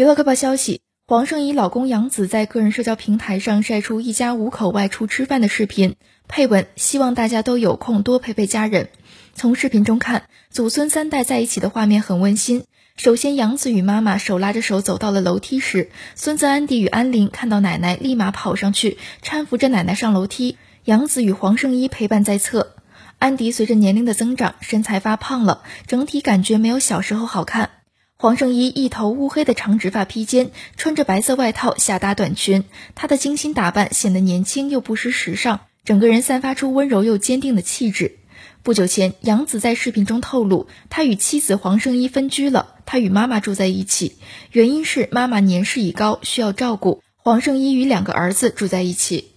娱乐快报消息：黄圣依老公杨紫在个人社交平台上晒出一家五口外出吃饭的视频，配文希望大家都有空多陪陪家人。从视频中看，祖孙三代在一起的画面很温馨。首先，杨紫与妈妈手拉着手走到了楼梯时，孙子安迪与安林看到奶奶，立马跑上去搀扶着奶奶上楼梯。杨紫与黄圣依陪伴在侧。安迪随着年龄的增长，身材发胖了，整体感觉没有小时候好看。黄圣依一头乌黑的长直发披肩，穿着白色外套下搭短裙，她的精心打扮显得年轻又不失时尚，整个人散发出温柔又坚定的气质。不久前，杨紫在视频中透露，他与妻子黄圣依分居了，他与妈妈住在一起，原因是妈妈年事已高需要照顾，黄圣依与两个儿子住在一起。